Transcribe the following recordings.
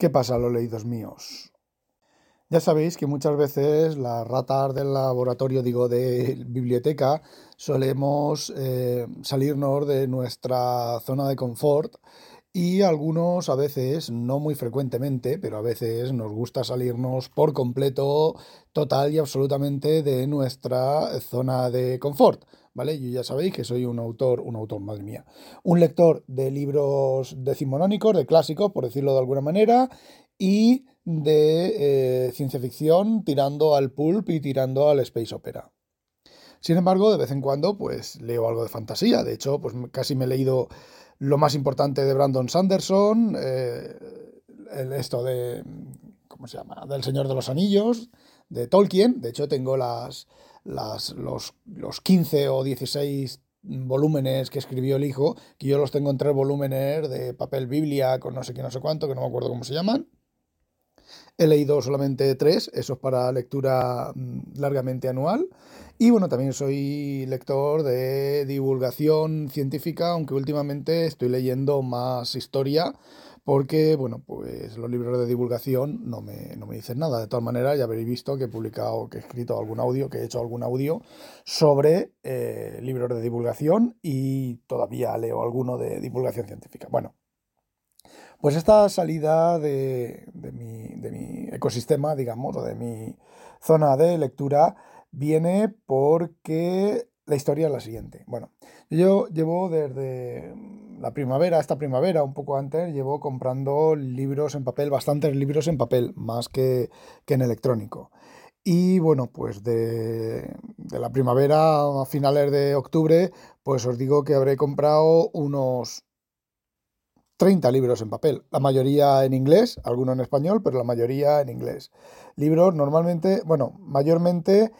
¿Qué pasa, los leídos míos? Ya sabéis que muchas veces las ratas del laboratorio, digo, de biblioteca, solemos eh, salirnos de nuestra zona de confort y algunos a veces, no muy frecuentemente, pero a veces nos gusta salirnos por completo, total y absolutamente de nuestra zona de confort. ¿Vale? Yo ya sabéis que soy un autor, un autor, madre mía, un lector de libros decimonónicos, de clásicos, por decirlo de alguna manera, y de eh, ciencia ficción tirando al pulp y tirando al space opera. Sin embargo, de vez en cuando, pues leo algo de fantasía. De hecho, pues casi me he leído lo más importante de Brandon Sanderson, eh, esto de, ¿cómo se llama? Del Señor de los Anillos, de Tolkien. De hecho, tengo las, las, los, los 15 o 16 volúmenes que escribió el hijo, que yo los tengo en tres volúmenes de papel Biblia con no sé qué, no sé cuánto, que no me acuerdo cómo se llaman. He leído solamente tres, eso es para lectura mm, largamente anual. Y bueno, también soy lector de divulgación científica, aunque últimamente estoy leyendo más historia, porque bueno, pues los libros de divulgación no me, no me dicen nada. De todas maneras, ya habréis visto que he publicado, que he escrito algún audio, que he hecho algún audio sobre eh, libros de divulgación y todavía leo alguno de divulgación científica. Bueno, pues esta salida de, mi, ecosistema, digamos, o de mi zona de lectura, viene porque la historia es la siguiente. Bueno, yo llevo desde la primavera, esta primavera, un poco antes, llevo comprando libros en papel, bastantes libros en papel, más que, que en electrónico. Y bueno, pues de, la primavera a finales de octubre, pues os digo que habré comprado unos 30 libros en papel, la mayoría en inglés, algunos en español, pero la mayoría en inglés. Libros normalmente, bueno, mayormente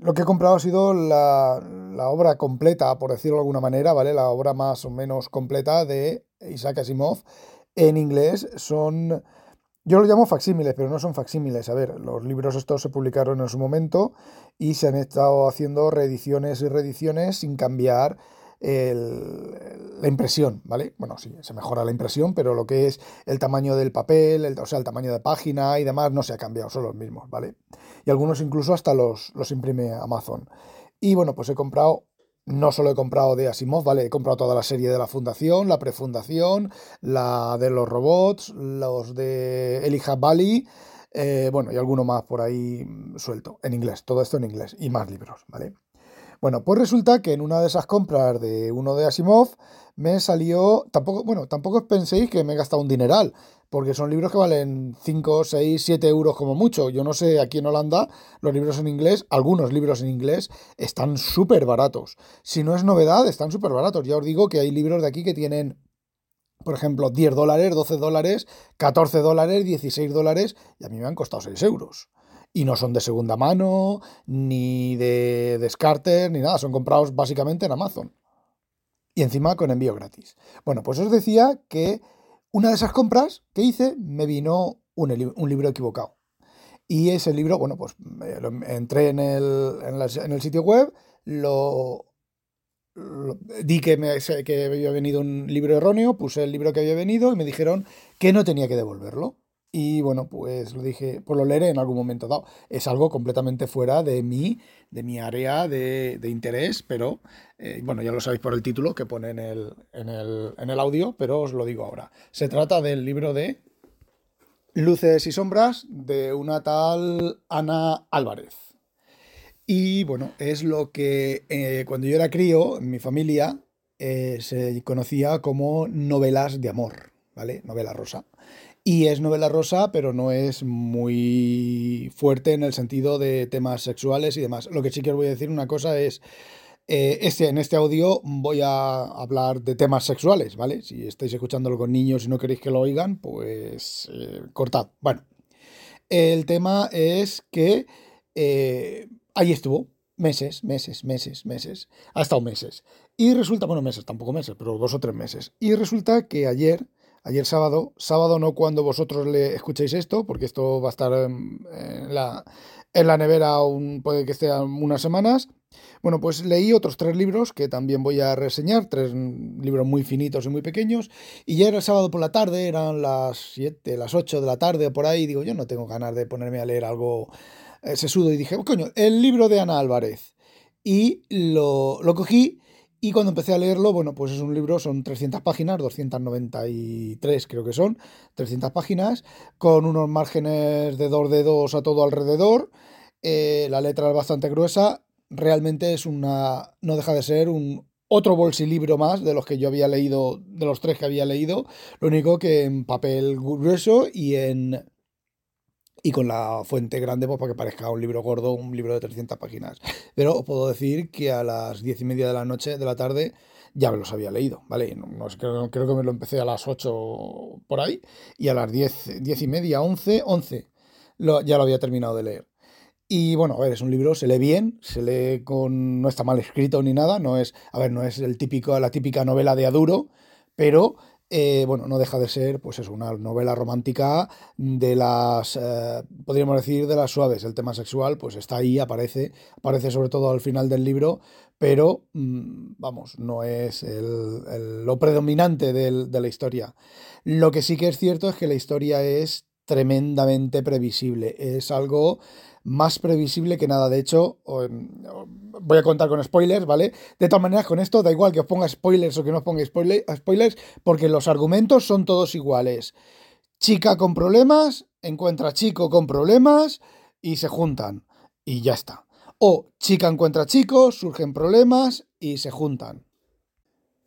lo que he comprado ha sido la, la, obra completa, por decirlo de alguna manera, ¿vale? La obra más o menos completa de Isaac Asimov en inglés. Son, yo lo llamo facsímiles, pero no son facsímiles. A ver, los libros estos se publicaron en su momento y se han estado haciendo reediciones y reediciones sin cambiar la impresión, ¿vale? Bueno, sí, se mejora la impresión, pero lo que es el tamaño del papel, el, o sea, el tamaño de página y demás no se ha cambiado, son los mismos, ¿vale? Y algunos incluso hasta los, los imprime Amazon. Y bueno, pues he comprado no solo he comprado de Asimov, ¿vale? He comprado toda la serie de la Fundación, la Prefundación, la de los robots, los de Elijah Bali, eh, bueno, y alguno más por ahí suelto, en inglés, todo esto en inglés, y más libros, ¿vale? Bueno, pues resulta que en una de esas compras de uno de Asimov me salió, tampoco, bueno, tampoco penséis que me he gastado un dineral, porque son libros que valen 5, 6, 7 euros como mucho. Yo no sé, aquí en Holanda los libros en inglés, algunos libros en inglés, están súper baratos. Si no es novedad, están súper baratos. Ya os digo que hay libros de aquí que tienen por ejemplo, 10 dólares, 12 dólares, 14 dólares, 16 dólares, y a mí me han costado 6 euros y no son de segunda mano, ni de descarte, ni nada, son comprados básicamente en Amazon. Y encima con envío gratis. Bueno, pues os decía que una de esas compras que hice me vino un, libro equivocado. Y ese libro, bueno, pues entré en el, en, el sitio web, lo, di que, me, que había venido un libro erróneo, puse el libro que había venido y me dijeron que no tenía que devolverlo. Y bueno, pues lo dije, pues lo leeré en algún momento dado. Es algo completamente fuera de mi, de mi área de, interés, pero eh, bueno, ya lo sabéis por el título que pone en el, en, el, en el audio, pero os lo digo ahora. Se trata del libro de Luces y Sombras de una tal Ana Álvarez. Y bueno, es lo que eh, cuando yo era crío, en mi familia, eh, se conocía como novelas de amor, ¿vale? Novela rosa. Y es novela rosa, pero no es muy fuerte en el sentido de temas sexuales y demás. Lo que sí que os voy a decir una cosa es, Eh, este, en este audio voy a hablar de temas sexuales, ¿vale? Si estáis escuchándolo con niños y no queréis que lo oigan, pues eh, cortad. Bueno, el tema es que eh, ahí estuvo, meses, meses, meses, meses, ha estado meses. Y resulta, bueno, meses, tampoco meses, pero dos o tres meses. Y resulta que ayer, ayer sábado, sábado no cuando vosotros le escuchéis esto, porque esto va a estar en, la, en la nevera, un, puede que esté unas semanas. Bueno, pues leí otros tres libros que también voy a reseñar, tres libros muy finitos y muy pequeños. Y ya era sábado por la tarde, eran las 7, las 8 de la tarde o por ahí. digo, yo no tengo ganas de ponerme a leer algo eh, sesudo. Y dije, coño, el libro de Ana Álvarez. Y lo, lo cogí. Y cuando empecé a leerlo, bueno, pues es un libro, son 300 páginas, 293 creo que son, 300 páginas, con unos márgenes de dos dedos a todo alrededor. Eh, la letra es bastante gruesa, realmente es una. no deja de ser un otro bolsilibro más de los que yo había leído, de los tres que había leído, lo único que en papel grueso y en. Y con la fuente grande pues, para que parezca un libro gordo, un libro de 300 páginas. Pero os puedo decir que a las diez y media de la noche, de la tarde, ya me los había leído, ¿vale? No, creo, creo, que me lo empecé a las 8 por ahí y a las 10, diez y media, 11, 11 ya lo había terminado de leer. Y bueno, a ver, es un libro, se lee bien, se lee con. no está mal escrito ni nada, no es. A ver, no es el típico, la típica novela de Aduro, pero eh, bueno, no deja de ser, pues es una novela romántica de las, eh, podríamos decir, de las suaves. El tema sexual, pues está ahí, aparece, aparece sobre todo al final del libro, pero, mm, vamos, no es lo predominante de la historia. Lo que sí que es cierto es que la historia es tremendamente previsible. Es algo más previsible que nada. De hecho, em, voy a contar con spoilers, ¿vale? De todas maneras, con esto da igual que os ponga spoilers o que no os ponga spoilers, porque los argumentos son todos iguales. Chica con problemas, encuentra chico con problemas y se juntan. Y ya está. O chica encuentra chico, surgen problemas y se juntan.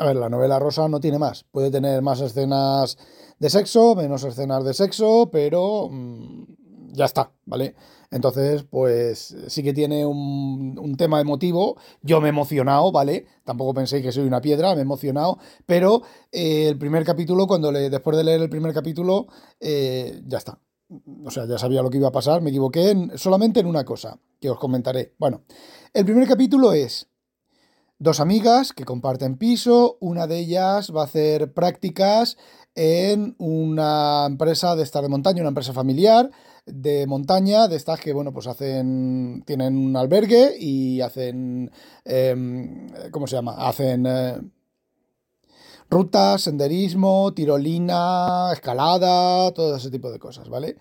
A ver, la novela rosa no tiene más. Puede tener más escenas de sexo, menos escenas de sexo, pero mm, ya está, ¿vale? Entonces, pues sí que tiene un, tema emotivo. Yo me he emocionado, ¿vale? Tampoco pensé que soy una piedra, me he emocionado. Pero eh, el primer capítulo, cuando le, después de leer el primer capítulo, eh, ya está. O sea, ya sabía lo que iba a pasar. Me equivoqué solamente en una cosa que os comentaré. Bueno, el primer capítulo es dos amigas que comparten piso. Una de ellas va a hacer prácticas en una empresa de estar de montaña, una empresa familiar de montaña, de estas que, bueno, pues hacen, tienen un albergue y hacen, em, ¿cómo se llama? Hacen eh, rutas, senderismo, tirolina, escalada, todo ese tipo de cosas, ¿vale?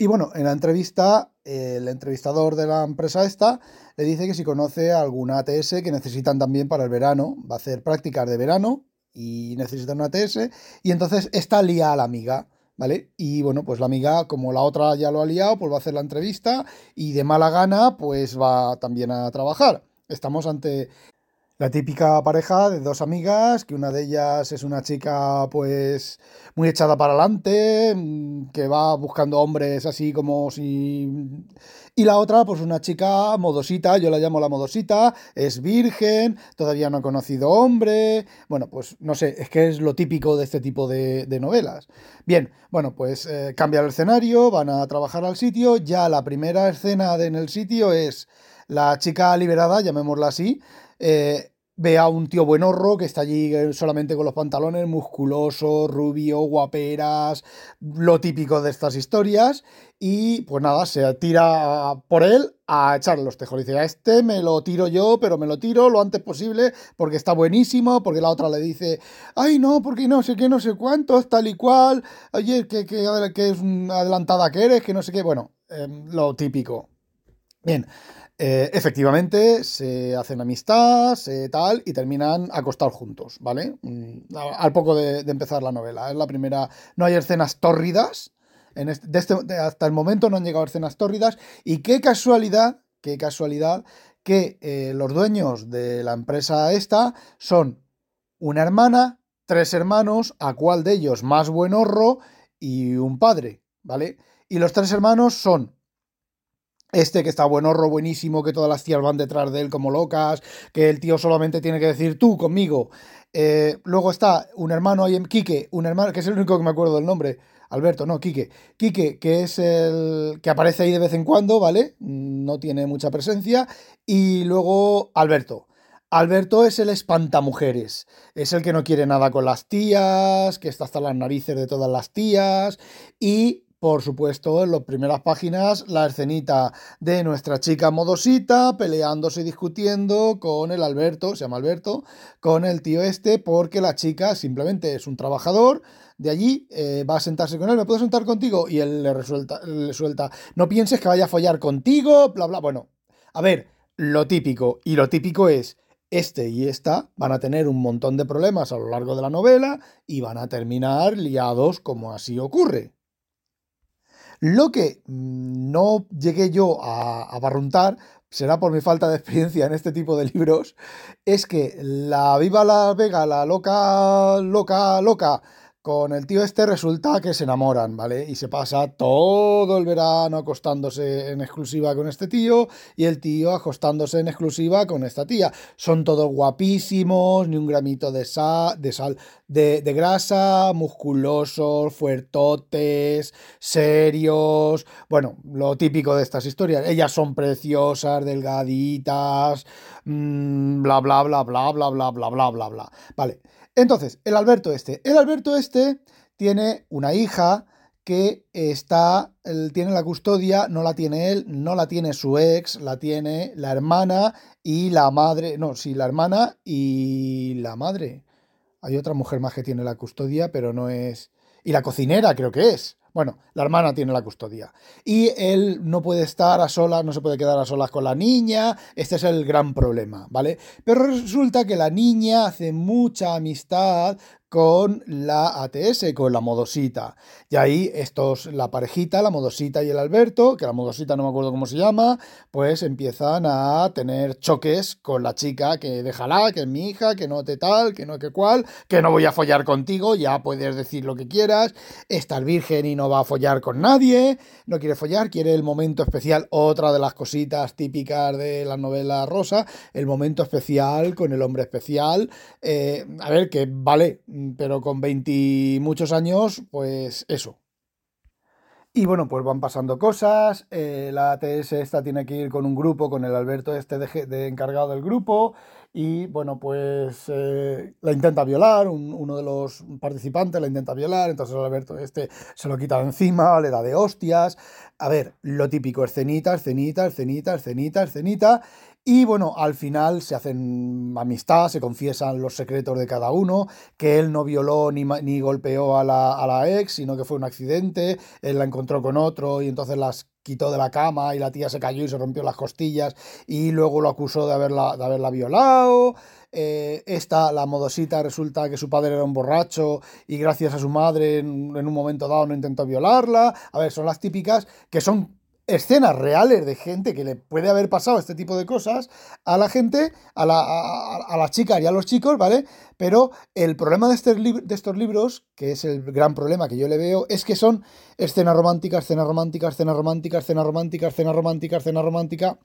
Y bueno, en la entrevista, el entrevistador de la empresa esta le dice que si conoce alguna ATS que necesitan también para el verano, va a hacer prácticas de verano y necesitan una ATS, y entonces esta lía a la amiga. ¿vale? Y bueno, pues la amiga, como la otra ya lo ha liado, pues va a hacer la entrevista y de mala gana, pues va también a trabajar. Estamos ante la típica pareja de dos amigas, que una de ellas es una chica pues muy echada para adelante, mm, que va buscando hombres así como si... Y la otra pues una chica modosita, yo la llamo la modosita, es virgen, todavía no ha conocido hombre, bueno pues no sé, es que es lo típico de este tipo de, novelas. Bien, bueno pues eh, cambia el escenario, van a trabajar al sitio, ya la primera escena en el sitio es la chica liberada, llamémosla así, eh, ve a un tío buenorro que está allí eh, solamente con los pantalones, musculoso, rubio, guaperas, lo típico de estas historias, y pues nada, se tira por él a echarle los tejos. Dice, a este me lo tiro yo, pero me lo tiro lo antes posible porque está buenísimo, porque la otra le dice, ay no, porque no sé qué, no sé cuántos, tal y cual, oye, que, que, que adelantada que eres, que no sé qué, bueno, em, lo típico. Bien, eh, efectivamente, se hacen amistad, se tal, y terminan acostados juntos, ¿vale? Mm, al poco de, empezar la novela. Es la primera. No hay escenas tórridas. En este, este hasta el momento no han llegado escenas tórridas. Y qué casualidad, qué casualidad que eh, los dueños de la empresa esta son una hermana, tres hermanos, a cuál de ellos más buen horro y un padre, ¿vale? Y los tres hermanos son este que está buenorro, buenísimo, que todas las tías van detrás de él como locas, que el tío solamente tiene que decir tú conmigo. Eh, luego está un hermano ahí en Quique, un hermano, que es el único que me acuerdo del nombre. Alberto, no, Quique. Quique, que es el que aparece ahí de vez en cuando, ¿vale? No tiene mucha presencia. Y luego Alberto. Alberto es el espantamujeres. Es el que no quiere nada con las tías, que está hasta las narices de todas las tías. Y por supuesto, en las primeras páginas, la escenita de nuestra chica modosita peleándose y discutiendo con el Alberto, se llama Alberto, con el tío este, porque la chica simplemente es un trabajador de allí, eh, va a sentarse con él, ¿me puedo sentar contigo? Y él le, resuelta, le suelta, no pienses que vaya a follar contigo, bla, bla. Bueno, a ver, lo típico, y lo típico es, este y esta van a tener un montón de problemas a lo largo de la novela y van a terminar liados como así ocurre. Lo que mm, no llegué yo a, barruntar, será por mi falta de experiencia en este tipo de libros, es que la Viva la Vega, la loca, loca, loca, con el tío este resulta que se enamoran, ¿vale? Y se pasa todo el verano acostándose en exclusiva con este tío y el tío acostándose en exclusiva con esta tía. Son todos guapísimos, ni un gramito de, sal, de, sal, de, grasa, musculosos, fuertotes, serios. Bueno, lo típico de estas historias. Ellas son preciosas, delgaditas, bla, bla, bla, bla, bla, bla, bla, bla, bla, bla. Vale. Entonces, el Alberto este. El Alberto este tiene una hija que está, tiene la custodia, no la tiene él, no la tiene su ex, la tiene la hermana y la madre, no, sí, la hermana y la madre. Hay otra mujer más que tiene la custodia, pero no es... Y la cocinera creo que es. Bueno, la hermana tiene la custodia. Y él no puede estar a solas, no se puede quedar a solas con la niña. Este es el gran problema, ¿vale? Pero resulta que la niña hace mucha amistad con la ATS, con la modosita. Y ahí estos, la parejita, la modosita y el Alberto, que la modosita no me acuerdo cómo se llama, pues empiezan a tener choques con la chica que déjala, que es mi hija, que no te tal, que no que cual, que no voy a follar contigo, ya puedes decir lo que quieras, estar virgen y no va a follar con nadie, no quiere follar, quiere el momento especial, otra de las cositas típicas de la novela rosa, el momento especial con el hombre especial, eh, a ver, que vale, pero con 20 muchos años, pues eso. Y bueno, pues van pasando cosas. Eh, la ATS esta tiene que ir con un grupo, con el Alberto este de, encargado del grupo. Y bueno, pues eh, la intenta violar, uno de los participantes la intenta violar, entonces Alberto este se lo quita de encima, le da de hostias. A ver, lo típico, escenita, escenita, escenita, escenita, escenita. Y bueno, al final se hacen amistad, se confiesan los secretos de cada uno, que él no violó ni, ni golpeó a la, a la, ex, sino que fue un accidente, él la encontró con otro y entonces las quitó de la cama y la tía se cayó y se rompió las costillas y luego lo acusó de haberla, de haberla violado. Eh, esta, la modosita, resulta que su padre era un borracho y gracias a su madre en, en un momento dado no intentó violarla. A ver, son las típicas que son escenas reales de gente que le puede haber pasado este tipo de cosas a la gente, a, la, a, las chicas y a los chicos, ¿vale? Pero el problema de, este de estos libros, que es el gran problema que yo le veo, es que son escenas románticas, escenas románticas, escenas románticas, escenas románticas, escenas románticas, escenas románticas.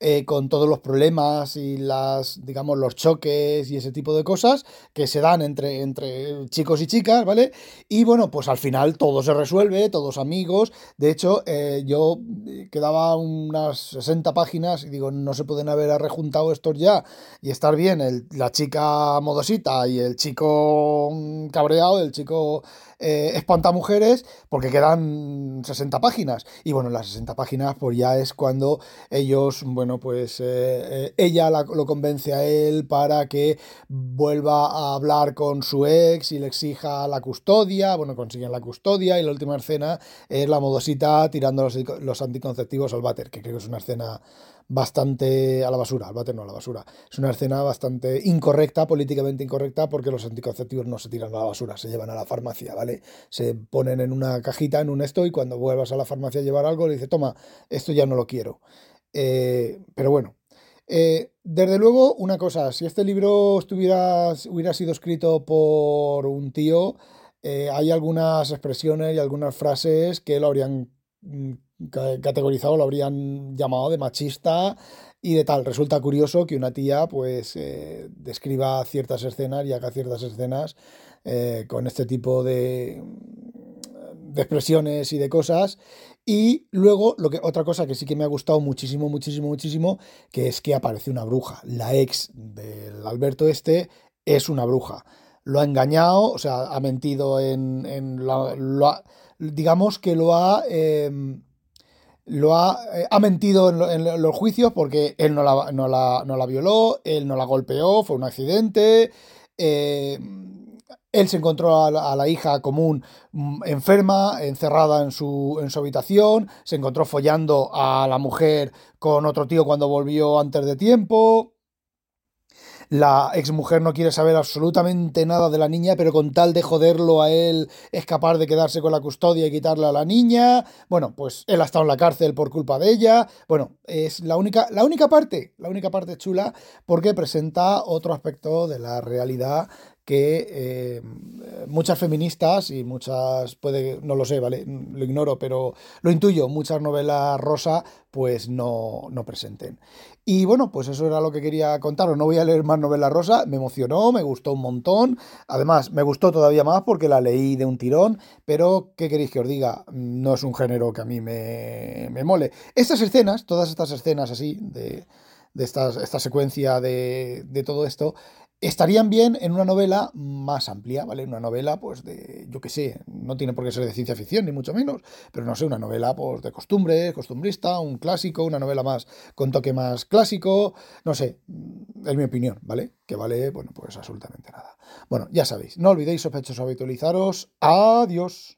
Eh, con todos los problemas y las, digamos, los choques y ese tipo de cosas que se dan entre, entre chicos y chicas, ¿vale? Y bueno, pues al final todo se resuelve, todos amigos. De hecho, eh, yo eh, quedaba unas 60 páginas y digo, no se pueden haber rejuntado estos ya y estar bien la chica modosita y el chico cabreado, el chico eh, espantamujeres, porque quedan 60 páginas. Y bueno, las 60 páginas, pues ya es cuando ellos, bueno, pues eh, eh, ella lo convence a él para que vuelva a hablar con su ex y le exija la custodia. Bueno, consiguen la custodia y la última escena es la modosita tirando los, anticonceptivos al váter, que creo que es una escena bastante a la basura, al bate no a la basura. Es una escena bastante incorrecta, políticamente incorrecta, porque los anticonceptivos no se tiran a la basura, se llevan a la farmacia, ¿vale? Se ponen en una cajita, en un esto, y cuando vuelvas a la farmacia a llevar algo, le dice, toma, esto ya no lo quiero. Eh, pero bueno. Eh, desde luego, una cosa, si este libro estuviera, hubiera sido escrito por un tío, eh, hay algunas expresiones y algunas frases que lo habrían mm, categorizado, lo habrían llamado de machista y de tal. Resulta curioso que una tía pues describa ciertas escenas y haga ciertas escenas con este tipo de, de expresiones y de cosas. Y luego, lo que, otra cosa que sí que me ha gustado muchísimo, muchísimo, muchísimo, que es que aparece una bruja. La ex del Alberto este es una bruja. Lo ha engañado, o sea, ha mentido en... en lo digamos que lo ha... Em, lo ha, eh, ha mentido en, los juicios porque él no la, no, la, no la, violó, él no la golpeó, fue un accidente. Eh, él se encontró a la, hija común mm, enferma, encerrada en su, en su habitación, se encontró follando a la mujer con otro tío cuando volvió antes de tiempo. La exmujer no quiere saber absolutamente nada de la niña, pero con tal de joderlo a él es capaz de quedarse con la custodia y quitarle a la niña. Bueno, pues él ha estado en la cárcel por culpa de ella. Bueno, es la única, la única parte, la única parte chula, porque presenta otro aspecto de la realidad que eh, muchas feministas y muchas, puede, no lo sé, ¿vale? Lo ignoro, pero lo intuyo, muchas novelas rosa pues no, no presenten. Y bueno, pues eso era lo que quería contaros. No voy a leer más novelas rosa, me emocionó, me gustó un montón. Además, me gustó todavía más porque la leí de un tirón, pero ¿qué queréis que os diga? No es un género que a mí me, me mole. Estas escenas, todas estas escenas así, de, de esta, esta secuencia de, de todo esto, estarían bien en una novela más amplia, ¿vale? Una novela, pues, de, yo qué sé, no tiene por qué ser de ciencia ficción, ni mucho menos, pero no sé, una novela, pues, de costumbre, costumbrista, un clásico, una novela más, con toque más clásico, no sé, es mi opinión, ¿vale? Que vale, bueno, pues absolutamente nada. Bueno, ya sabéis, no olvidéis, sospechosos, habitualizaros. Adiós.